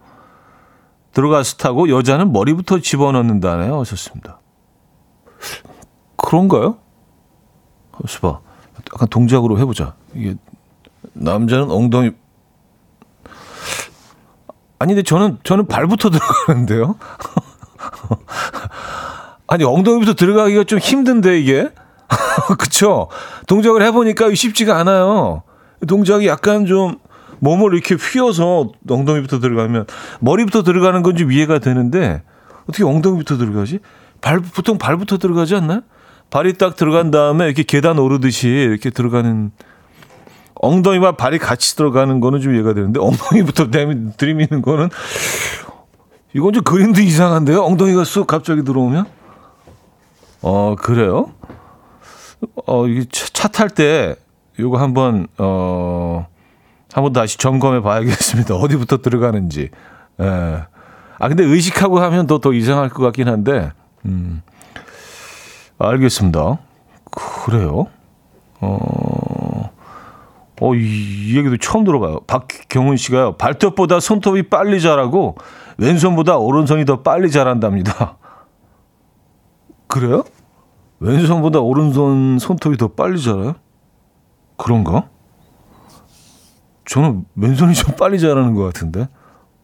들어가서 타고 여자는 머리부터 집어넣는다네요. 하셨습니다. 그런가요? 하면서 봐. 약간 동작으로 해보자. 이게 남자는 엉덩이 아니 근데 저는 저는 발부터 들어가는데요. 아니 엉덩이부터 들어가기가 좀 힘든데 이게 그쵸? 동작을 해보니까 쉽지가 않아요. 동작이 약간 좀 몸을 이렇게 휘어서 엉덩이부터 들어가면 머리부터 들어가는 건 좀 이해가 되는데 어떻게 엉덩이부터 들어가지? 발 보통 발부터 들어가지 않나요? 발이 딱 들어간 다음에 이렇게 계단 오르듯이 이렇게 들어가는 엉덩이와 발이 같이 들어가는 거는 좀 이해가 되는데 엉덩이부터 들이미는 거는 이건 좀 그림도 이상한데요? 엉덩이가 쑥 갑자기 들어오면? 어, 그래요? 어, 이게 차 탈 때, 요거 한번 어 한번 다시 점검해 봐야겠습니다. 어디부터 들어가는지. 예. 아 근데 의식하고 하면 더 더 이상할 것 같긴 한데. 음. 알겠습니다. 그래요. 어. 어, 이, 이 얘기도 처음 들어봐요. 박경훈 씨가요. 발톱보다 손톱이 빨리 자라고 왼손보다 오른손이 더 빨리 자란답니다. 그래요? 왼손보다 오른손 손톱이 더 빨리 자라요? 그런가? 저는 왼손이 좀 빨리 자라는 것 같은데.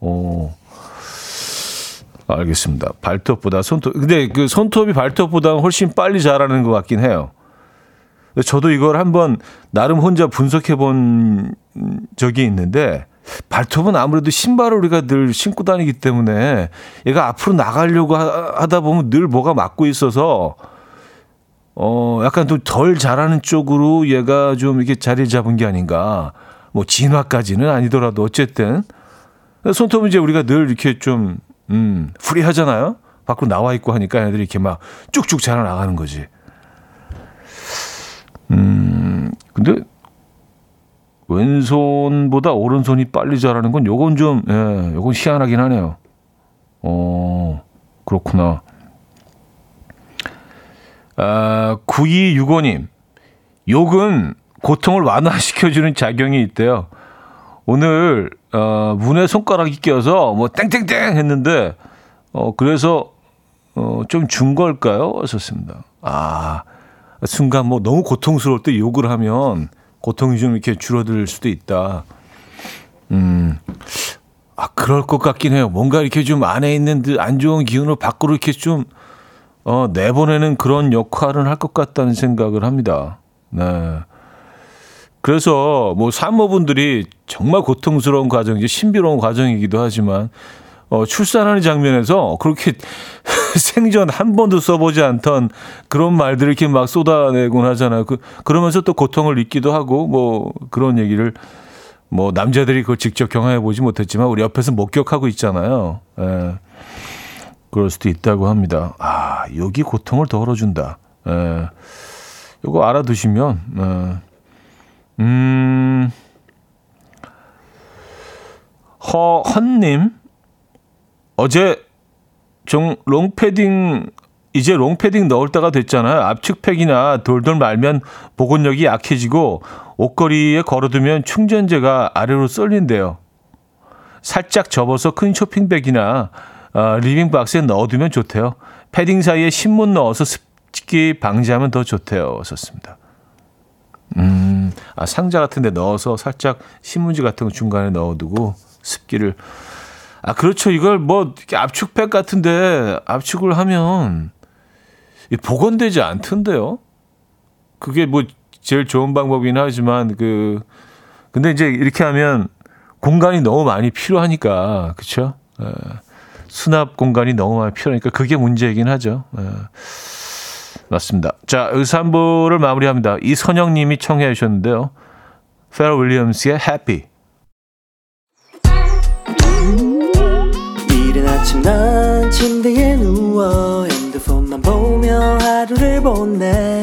어. 알겠습니다. 발톱보다 손톱. 근데 그 손톱이 발톱보다 훨씬 빨리 자라는 것 같긴 해요. 저도 이걸 한번 나름 혼자 분석해 본 적이 있는데 발톱은 아무래도 신발을 우리가 늘 신고 다니기 때문에 얘가 앞으로 나가려고 하다 보면 늘 뭐가 막고 있어서 어 약간 좀 덜 자라는 쪽으로 얘가 좀 이렇게 자리 잡은 게 아닌가. 뭐 진화까지는 아니더라도 어쨌든 손톱은 이제 우리가 늘 이렇게 좀 음, 프리하잖아요. 밖으로 나와 있고 하니까 애들이 이렇게 막 쭉쭉 자라 나가는 거지. 음, 근데 왼손보다 오른손이 빨리 자라는 건 요건 좀, 예, 요건 희한하긴 하네요. 어, 그렇구나. 아, 9265님. 욕은 고통을 완화시켜주는 작용이 있대요. 오늘, 어, 문에 손가락이 껴서 뭐 땡땡땡 했는데, 어, 그래서, 어, 좀 준 걸까요? 하셨습니다. 아, 순간 뭐 너무 고통스러울 때 욕을 하면 고통이 좀 이렇게 줄어들 수도 있다. 음, 아, 그럴 것 같긴 해요. 뭔가 이렇게 좀 안에 있는 안 좋은 기운을 밖으로 이렇게 좀, 어, 내보내는 그런 역할을 할 것 같다는 생각을 합니다. 네. 그래서 뭐 산모분들이 정말 고통스러운 과정이죠. 신비로운 과정이기도 하지만, 어, 출산하는 장면에서 그렇게 생전 한 번도 써보지 않던 그런 말들을 이렇게 막 쏟아내곤 하잖아요. 그, 그러면서 또 고통을 잊기도 하고 뭐 그런 얘기를 뭐 남자들이 그걸 직접 경험해 보지 못했지만 우리 옆에서 목격하고 있잖아요. 예. 그럴 수도 있다고 합니다. 아, 여기 고통을 덜어준다. 예. 요거 알아두시면, 예. 음, 허헌님, 어제 좀 롱패딩 이제 롱패딩 넣을 때가 됐잖아요. 압축팩이나 돌돌 말면 보건력이 약해지고 옷걸이에 걸어두면 충전재가 아래로 쏠린대요. 살짝 접어서 큰 쇼핑백이나 어, 리빙박스에 넣어두면 좋대요. 패딩 사이에 신문 넣어서 습기 방지하면 더 좋대요. 썼습니다. 음, 아, 상자 같은 데 넣어서 살짝 신문지 같은 거 중간에 넣어두고 습기를 아, 그렇죠. 이걸 뭐 압축팩 같은데 압축을 하면 복원되지 않던데요. 그게 뭐 제일 좋은 방법이긴 하지만 그 근데 이제 이렇게 하면 공간이 너무 많이 필요하니까 그렇죠. 에, 수납 공간이 너무 많이 필요하니까 그게 문제이긴 하죠. 에, 맞습니다. 자, 3부를 마무리합니다. 이선영 님이 청해 주셨는데요. 페러 윌리엄스의 Happy. 아침 난 침대에 누워 핸드폰만 보며 하루를 보내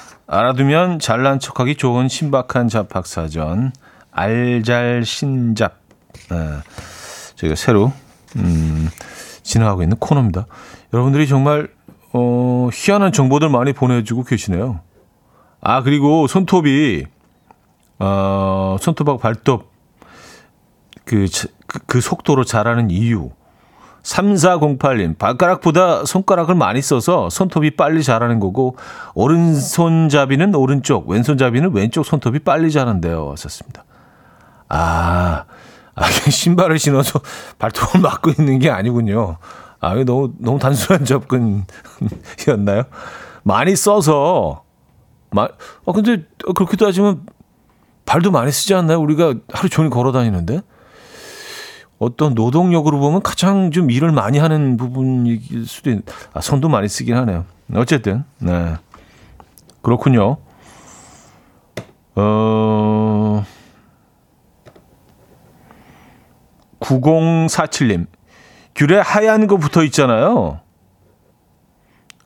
알아두면 잘난 척하기 좋은 신박한 잡학사전 알잘 신잡 네, 저희가 새로 음, 진행하고 있는 코너입니다. 여러분들이 정말 어, 희한한 정보들 많이 보내주고 계시네요. 아 그리고 손톱이 어, 손톱하고 발톱 그, 그, 그 속도로 자라는 이유 3408님, 발가락보다 손가락을 많이 써서 손톱이 빨리 자라는 거고, 오른손잡이는 오른쪽, 왼손잡이는 왼쪽 손톱이 빨리 자란대요. 썼습니다. 아, 아, 신발을 신어서 발톱을 막고 있는 게 아니군요. 아, 이거 너무, 너무 단순한 접근이었나요? 많이 써서, 마, 아, 근데 그렇게 따지면 발도 많이 쓰지 않나요? 우리가 하루 종일 걸어 다니는데. 어떤 노동력으로 보면 가장 좀 일을 많이 하는 부분일 수도 있, 아, 손도 많이 쓰긴 하네요. 어쨌든, 네. 그렇군요. 어, 9047님. 귤에 하얀 거 붙어 있잖아요.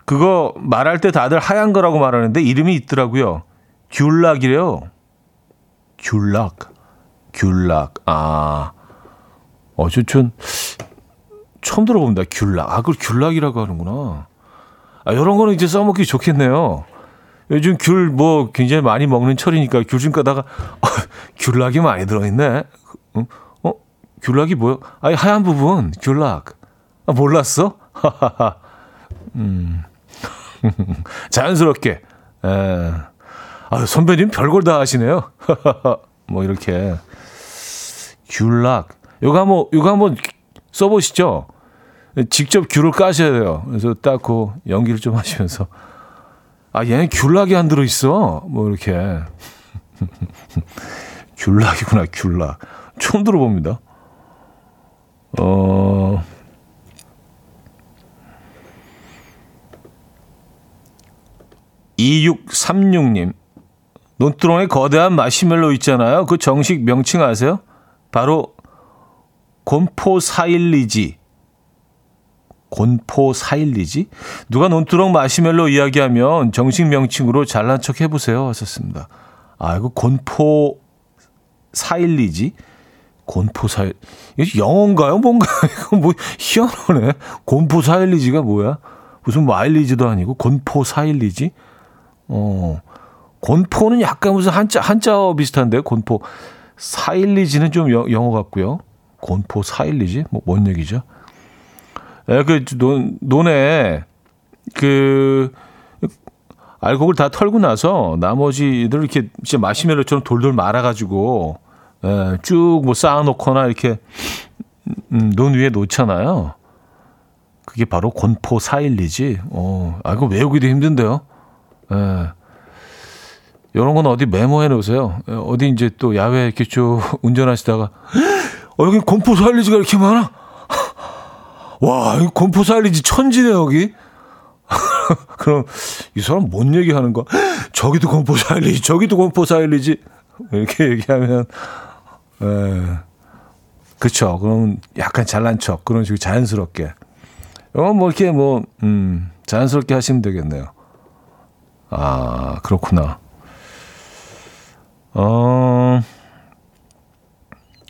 그거 말할 때 다들 하얀 거라고 말하는데 이름이 있더라고요. 귤락이래요. 귤락. 귤락. 아. 어, 저, 전 처음 들어봅니다. 귤락. 아, 그걸 귤락이라고 하는구나. 아, 이런 거는 이제 써먹기 좋겠네요. 요즘 귤 뭐 굉장히 많이 먹는 철이니까 귤 좀 까다가 어, 귤락이 많이 들어있네. 어? 어? 귤락이 뭐야? 아니, 하얀 부분, 귤락. 아, 몰랐어? 음. 자연스럽게. 에. 아, 선배님 별걸 다 하시네요. 뭐 이렇게. 귤락. 요거 한번, 요거 한번 써보시죠. 직접 귤을 까셔야 돼요. 그래서 딱그 연기를 좀 하시면서. 아, 얘는 귤락이 안 들어 있어. 뭐 이렇게. 귤락이구나, 귤락. 처음 들어봅니다. 어, 2636님. 논두렁에 거대한 마시멜로 있잖아요. 그 정식 명칭 아세요? 바로 곤포 사일리지. 곤포 사일리지? 누가 논두렁 마시멜로 이야기하면 정식 명칭으로 잘난 척 해보세요. 하셨습니다. 아, 이거 곤포 사일리지? 곤포 사일, 이게 영어인가요? 뭔가, 이거 뭐, 희한하네. 곤포 사일리지가 뭐야? 무슨 마일리지도 아니고, 곤포 사일리지? 어, 곤포는 약간 무슨 한자, 한자 비슷한데, 곤포. 사일리지는 좀 여, 영어 같고요. 곤포 사일리지? 뭐, 뭔 얘기죠? 에, 그, 논, 논에, 그, 알곡을 다 털고 나서 나머지들 이렇게 진짜 마시멜로처럼 돌돌 말아가지고, 에, 쭉뭐 쌓아놓거나 이렇게, 음, 논 위에 놓잖아요. 그게 바로 곤포 사일리지. 어, 아, 이거 외우기도 힘든데요. 예. 이런 건 어디 메모해 놓으세요. 예, 어디 이제 또 야외 이렇게 쭉 운전하시다가 어, 여기 곰포 살리지가 이렇게 많아. 와, 이 곰포 살리지 천지네 여기. 그럼 이 사람 뭔 얘기 하는 거야? 저기도 곰포 살리지, 저기도 곰포 살리지. 이렇게 얘기하면 에. 예. 그쵸. 그럼 약간 잘난 척 그런 식으로 자연스럽게. 어, 뭐 이렇게 뭐 음, 자연스럽게 하시면 되겠네요. 아, 그렇구나. 어,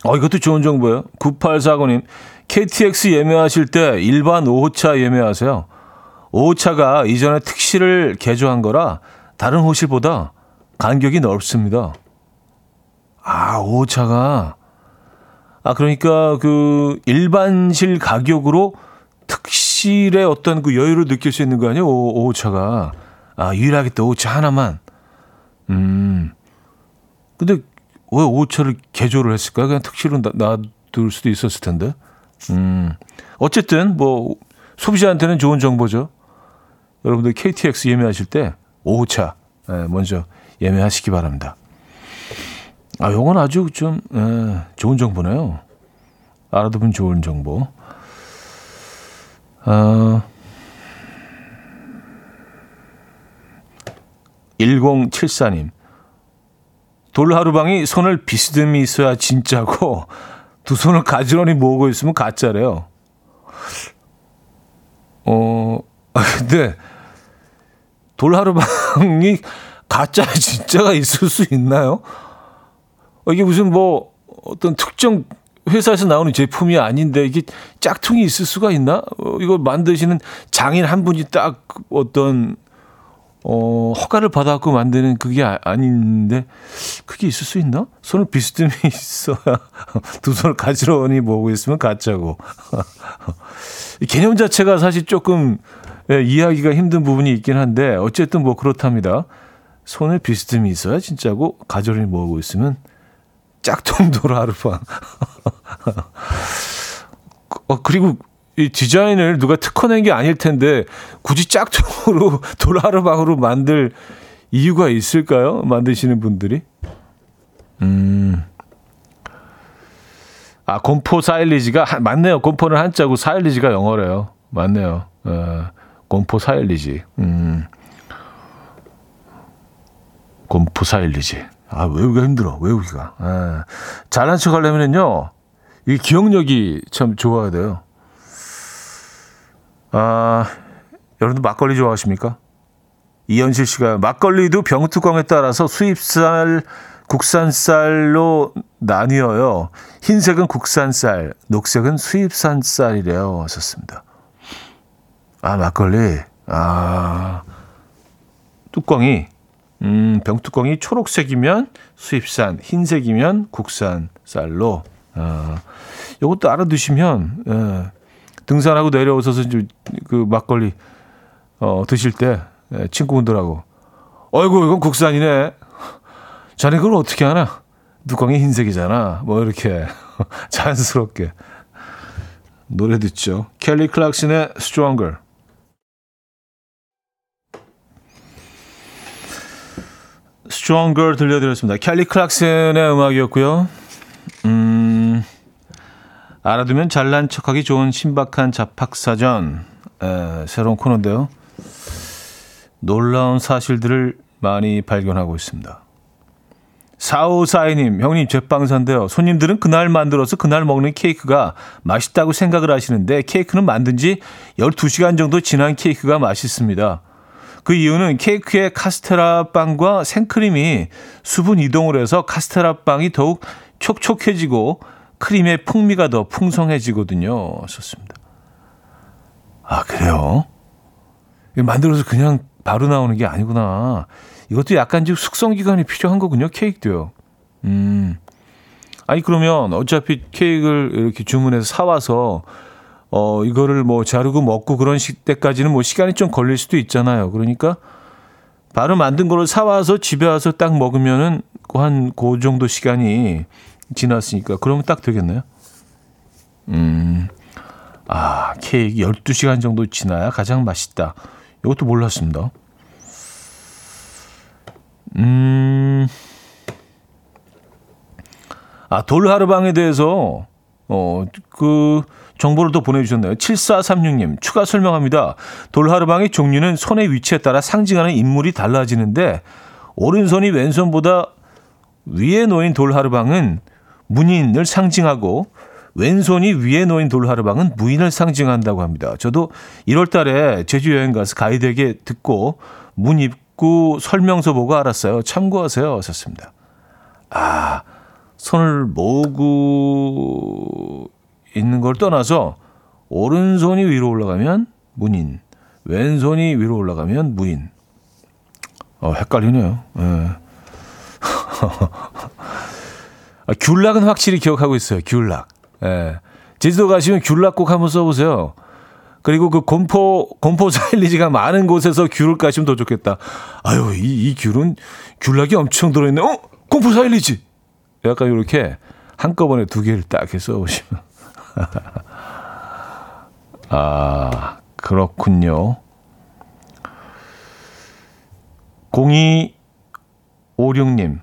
어, 이것도 좋은 정보예요. 9849님, KTX 예매하실 때 일반 5호차 예매하세요. 5호차가 이전에 특실을 개조한 거라 다른 호실보다 간격이 넓습니다. 아, 5호차가. 아, 그러니까 그 일반실 가격으로 특실의 어떤 그 여유를 느낄 수 있는 거 아니에요? 5, 5호차가. 아, 유일하게 또 오차 하나만. 음. 근데 왜 오차를 개조를 했을까? 그냥 특실로 놔둘 수도 있었을 텐데. 음. 어쨌든 뭐 소비자한테는 좋은 정보죠. 여러분들 KTX 예매하실 때 5호차 예, 먼저 예매하시기 바랍니다. 아, 요건 아주 좀 예, 좋은 정보네요. 알아두면 좋은 정보. 아, 1074님. 돌하루방이 손을 비스듬히 있어야 진짜고 두 손을 가지런히 모으고 있으면 가짜래요. 어, 아, 근데 돌하루방이 가짜 진짜가 있을 수 있나요? 어, 이게 무슨 뭐 어떤 특정 회사에서 나오는 제품이 아닌데 이게 짝퉁이 있을 수가 있나? 어, 이거 만드시는 장인 한 분이 딱 어떤 어, 허가를 받아갖고 만드는 그게 아, 닌데 그게 있을 수 있나? 손을 비스듬히 있어야 두 손을 가지런히 모으고 있으면 가짜고. 개념 자체가 사실 조금 예, 이해하기가 힘든 부분이 있긴 한데 어쨌든 뭐 그렇답니다. 손을 비스듬히 있어야 진짜고 가지런히 모으고 있으면 짝퉁도로 하루방. 어, 그리고 이 디자인을 누가 특허낸 게 아닐 텐데 굳이 짝퉁으로 도라르방으로 만들 이유가 있을까요? 만드시는 분들이? 음. 아, 곰포 사일리지가, 한, 맞네요. 곰포는 한자고 사일리지가 영어래요. 맞네요. 어, 곰포 사일리지. 음. 곰포 사일리지. 아, 외우기가 힘들어. 외우기가. 아, 잘난 척 하려면은요, 이 기억력이 참 좋아야 돼요. 아, 여러분들 막걸리 좋아하십니까? 이현실 씨가 막걸리도 병뚜껑에 따라서 수입쌀, 국산쌀로 나뉘어요. 흰색은 국산쌀, 녹색은 수입산쌀이래요. 하셨습니다. 아, 막걸리. 아, 뚜껑이, 음, 병뚜껑이 초록색이면 수입산, 흰색이면 국산쌀로. 아, 요것도 알아두시면, 예, 등산하고 내려오셔서 그 막걸리, 어, 드실 때, 예, 친구분들하고, 어이구, 이건 국산이네. 자네 그걸 어떻게 하나? 뚜껑이 흰색이잖아. 뭐 이렇게 자연스럽게 노래 듣죠. 켈리 클락슨의 Stronger. Stronger 들려드렸습니다. 켈리 클락슨의 음악이었고요. 음, 알아두면 잘난 척하기 좋은 신박한 잡학사전 에, 새로운 코너인데요. 놀라운 사실들을 많이 발견하고 있습니다. 4542님, 형님, 제빵사인데요. 손님들은 그날 만들어서 그날 먹는 케이크가 맛있다고 생각을 하시는데 케이크는 만든 지 12시간 정도 지난 케이크가 맛있습니다. 그 이유는 케이크의 카스테라 빵과 생크림이 수분 이동을 해서 카스테라 빵이 더욱 촉촉해지고 크림의 풍미가 더 풍성해지거든요. 좋습니다. 아, 그래요? 만들어서 그냥 바로 나오는 게 아니구나. 이것도 약간 좀 숙성 기간이 필요한 거군요. 케이크도요. 음. 아니 그러면 어차피 케이크를 이렇게 주문해서 사 와서 어 이거를 뭐 자르고 먹고 그런 시 때까지는 뭐 시간이 좀 걸릴 수도 있잖아요. 그러니까 바로 만든 거를 사 와서 집에 와서 딱 먹으면은 한그 정도 시간이 지났으니까 그러면 딱 되겠네요. 음. 아, 케이크 12시간 정도 지나야 가장 맛있다. 이것도 몰랐습니다. 음. 아, 돌하르방에 대해서, 어, 그, 정보를 또 보내주셨네요. 7436님, 추가 설명합니다. 돌하르방의 종류는 손의 위치에 따라 상징하는 인물이 달라지는데, 오른손이 왼손보다 위에 놓인 돌하르방은 문인을 상징하고, 왼손이 위에 놓인 돌하르방은 무인을 상징한다고 합니다. 저도 1월 달에 제주 여행 가서 가이드에게 듣고 문 입, 입구 설명서 보고 알았어요. 참고하세요. 하셨습니다. 아, 손을 모으고 있는 걸 떠나서 오른손이 위로 올라가면 문인, 왼손이 위로 올라가면 무인. 어, 헷갈리네요. 예. 아, 귤락은 확실히 기억하고 있어요. 귤락. 예. 제주도 가시면 귤락 꼭 한번 써보세요. 그리고 그 공포, 공포 사일리지가 많은 곳에서 귤을 까시면 더 좋겠다. 아유, 이, 이 귤은 귤락이 엄청 들어있네. 어? 공포 사일리지! 약간 이렇게 한꺼번에 두 개를 딱 해서 오시면. 아, 그렇군요. 0256님,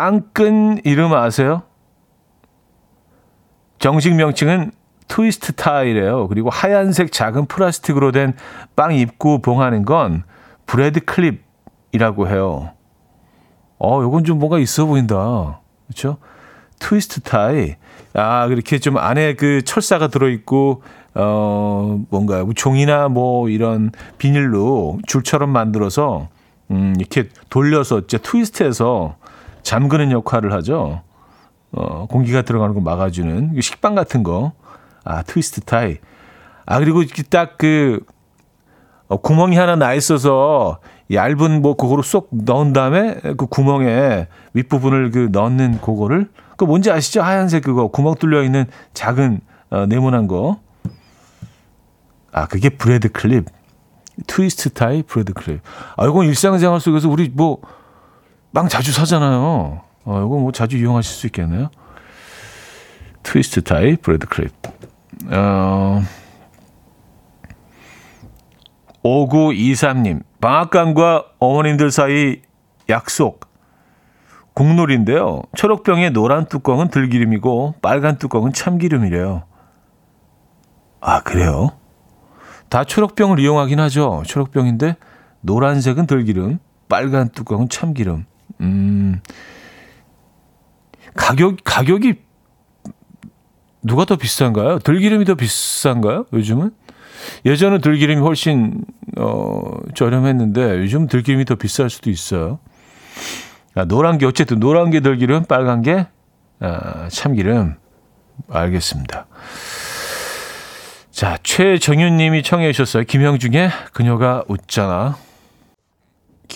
빵끈 이름 아세요? 정식 명칭은 트위스트 타일이에요. 그리고 하얀색 작은 플라스틱으로 된 빵 입구 봉하는 건 bread clip이라고 해요. 어, 요건 좀 뭔가 있어 보인다. 그렇죠? twist tie. 아, 그렇게 좀 안에 그 철사가 들어 있고, 어, 뭔가 종이나 뭐 이런 비닐로 줄처럼 만들어서, 음, 이렇게 돌려서, 이제 twist해서 잠그는 역할을 하죠. 어, 공기가 들어가는 거 막아주는 식빵 같은 거. 아, twist tie. 아, 그리고 딱그 어, 구멍이 하나 나 있어서 얇은 뭐 그거로 쏙 넣은 다음에 그 구멍에 윗부분을 그 넣는 그거를 그 뭔지 아시죠? 하얀색 그거 구멍 뚫려 있는 작은 어, 네모난 거. 아, 그게 bread clip. Twist tie bread clip. 아, 이건 일상생활 속에서 우리 뭐 빵 자주 사잖아요. 어, 이거 뭐 자주 이용하실 수 있겠네요. Twist tie bread clip. 어, 5923님, 방앗간과 어머님들 사이 약속. 국룰인데요. 초록병의 노란 뚜껑은 들기름이고 빨간 뚜껑은 참기름이래요. 아, 그래요? 다 초록병을 이용하긴 하죠. 초록병인데 노란색은 들기름, 빨간 뚜껑은 참기름. 음. 가격 가격이 누가 더 비싼가요? 들기름이 더 비싼가요? 요즘은? 예전은 들기름이 훨씬 어 저렴했는데 요즘 들기름이 더 비쌀 수도 있어요. 아, 노란 게 어쨌든 노란 게 들기름, 빨간 게 아, 참기름. 알겠습니다. 자, 최정윤 님이 청해 주셨어요. 김형중의 그녀가 웃잖아.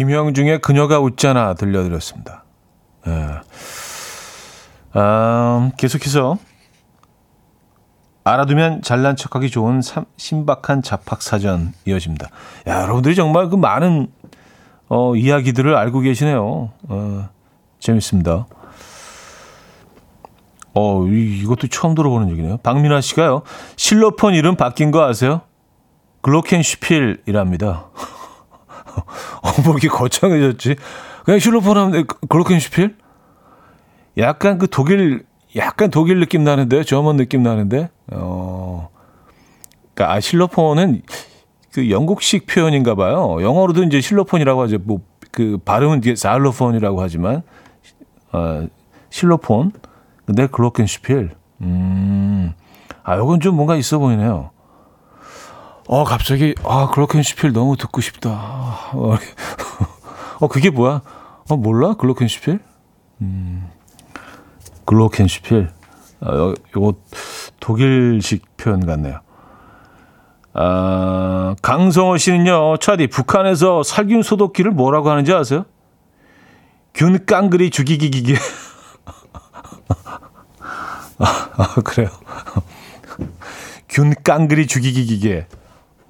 김형중의 그녀가 웃잖아 들려드렸습니다. 예. 아, 계속해서 알아두면 잘난 척하기 좋은 삼, 신박한 잡학사전 이어집니다. 야, 여러분들이 정말 그 많은 어, 이야기들을 알고 계시네요. 어, 재밌습니다. 어, 이, 이것도 처음 들어보는 얘기네요. 박민아 씨가요. 실로폰 이름 바뀐 거 아세요? 글로켄슈필이랍니다. 어, 뭐 이렇게 거창해졌지? 그냥 실로폰 하면 글로켄슈필? 약간 그 독일, 약간 독일 느낌 나는데, 저먼 느낌 나는데, 어, 그니까, 아, 실로폰은 그 영국식 표현인가 봐요. 영어로도 이제 실로폰이라고 하죠. 뭐, 그 발음은 이게 자일로폰이라고 하지만, 어, 실로폰. 근데 글로켄슈필. 음, 아, 요건 좀 뭔가 있어 보이네요. 어, 갑자기, 아, 글로켄슈필 너무 듣고 싶다. 어, 어 그게 뭐야? 어, 몰라? 글로켄슈필? 음, 글로켄슈필. 아, 요, 거 독일식 표현 같네요. 아, 강성호 씨는요, 차디, 북한에서 살균 소독기를 뭐라고 하는지 아세요? 균 깡그리 죽이기 기계. 아, 아, 그래요. 균 깡그리 죽이기 기계.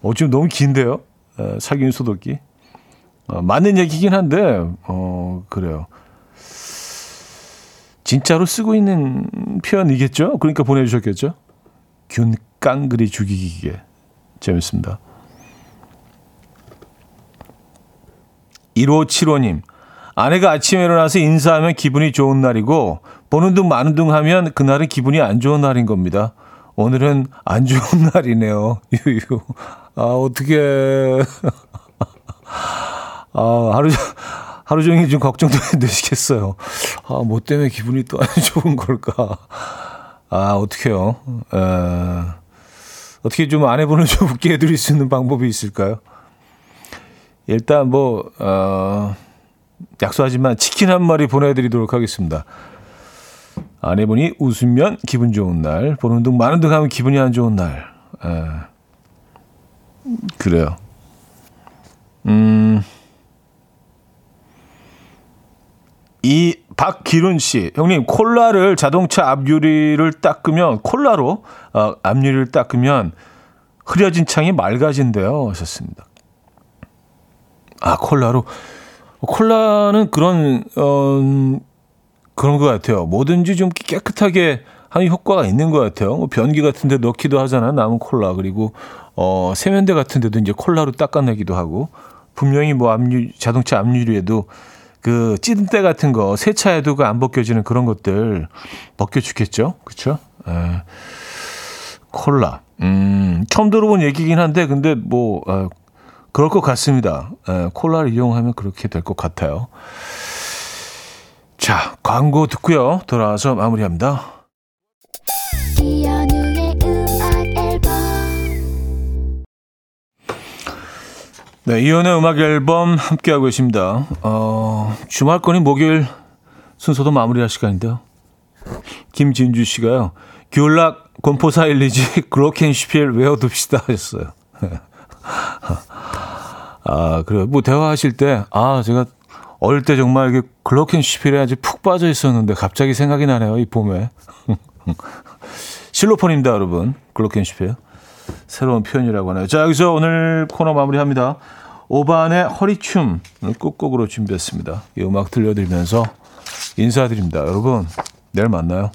어, 지금 너무 긴데요? 에, 살균 소독기. 어, 맞는 얘기긴 한데, 어, 그래요. 진짜로 쓰고 있는 표현이겠죠? 그러니까 보내주셨겠죠? 균 깡그리 죽이기 기계. 재밌습니다. 1575님. 아내가 아침에 일어나서 인사하면 기분이 좋은 날이고 보는 둥 마는 둥 하면 그날은 기분이 안 좋은 날인 겁니다. 오늘은 안 좋은 날이네요. 유유. 아, 어떻게 아, 하루 하루 종일 좀 걱정도 되시겠어요. 아, 뭐 때문에 기분이 또 안 좋은 걸까? 아, 어떡해요. 에, 어떻게 좀 아내분을 좀 웃게 해드릴 수 있는 방법이 있을까요? 일단 뭐, 어, 약속하지만 치킨 한 마리 보내드리도록 하겠습니다. 아내분이 웃으면 기분 좋은 날, 보는 둥 마는 둥 하면 기분이 안 좋은 날. 에, 그래요. 음, 이 박기룬 씨, 형님 콜라를 자동차 앞유리를 닦으면 콜라로 어, 앞유리를 닦으면 흐려진 창이 맑아진대요. 하셨습니다. 아 콜라로 콜라는 그런 어, 그런 것 같아요. 뭐든지 좀 깨끗하게 하는 효과가 있는 것 같아요. 뭐 변기 같은데 넣기도 하잖아요. 남은 콜라 그리고 어, 세면대 같은 데도 이제 콜라로 닦아내기도 하고 분명히 뭐 앞유 자동차 앞유리에도 그 찌든 때 같은 거 세차해도 그 안 벗겨지는 그런 것들 벗겨 주겠죠, 그렇죠? 에, 콜라. 음, 처음 들어본 얘기긴 한데 근데 뭐 에, 그럴 것 같습니다. 에, 콜라를 이용하면 그렇게 될 것 같아요. 자, 광고 듣고요. 돌아와서 마무리합니다. 네, 이연의 음악 앨범 함께하고 계십니다. 어, 주말권이 목요일 순서도 마무리할 시간인데요. 김진주 씨가요. 귤락 곰포사 일리지 그로켄슈필 외워둡시다 하셨어요. 아, 그래요. 뭐 대화하실 때, 아, 제가 어릴 때 정말 이게 글로켄슈필에 아주 푹 빠져 있었는데 갑자기 생각이 나네요. 이 봄에. 실로폰입니다, 여러분. 글로켄슈필. 새로운 표현이라고 하네요. 자, 여기서 오늘 코너 마무리합니다. 오반의 허리춤을 끝곡으로 준비했습니다. 이 음악 들려드리면서 인사드립니다. 여러분, 내일 만나요.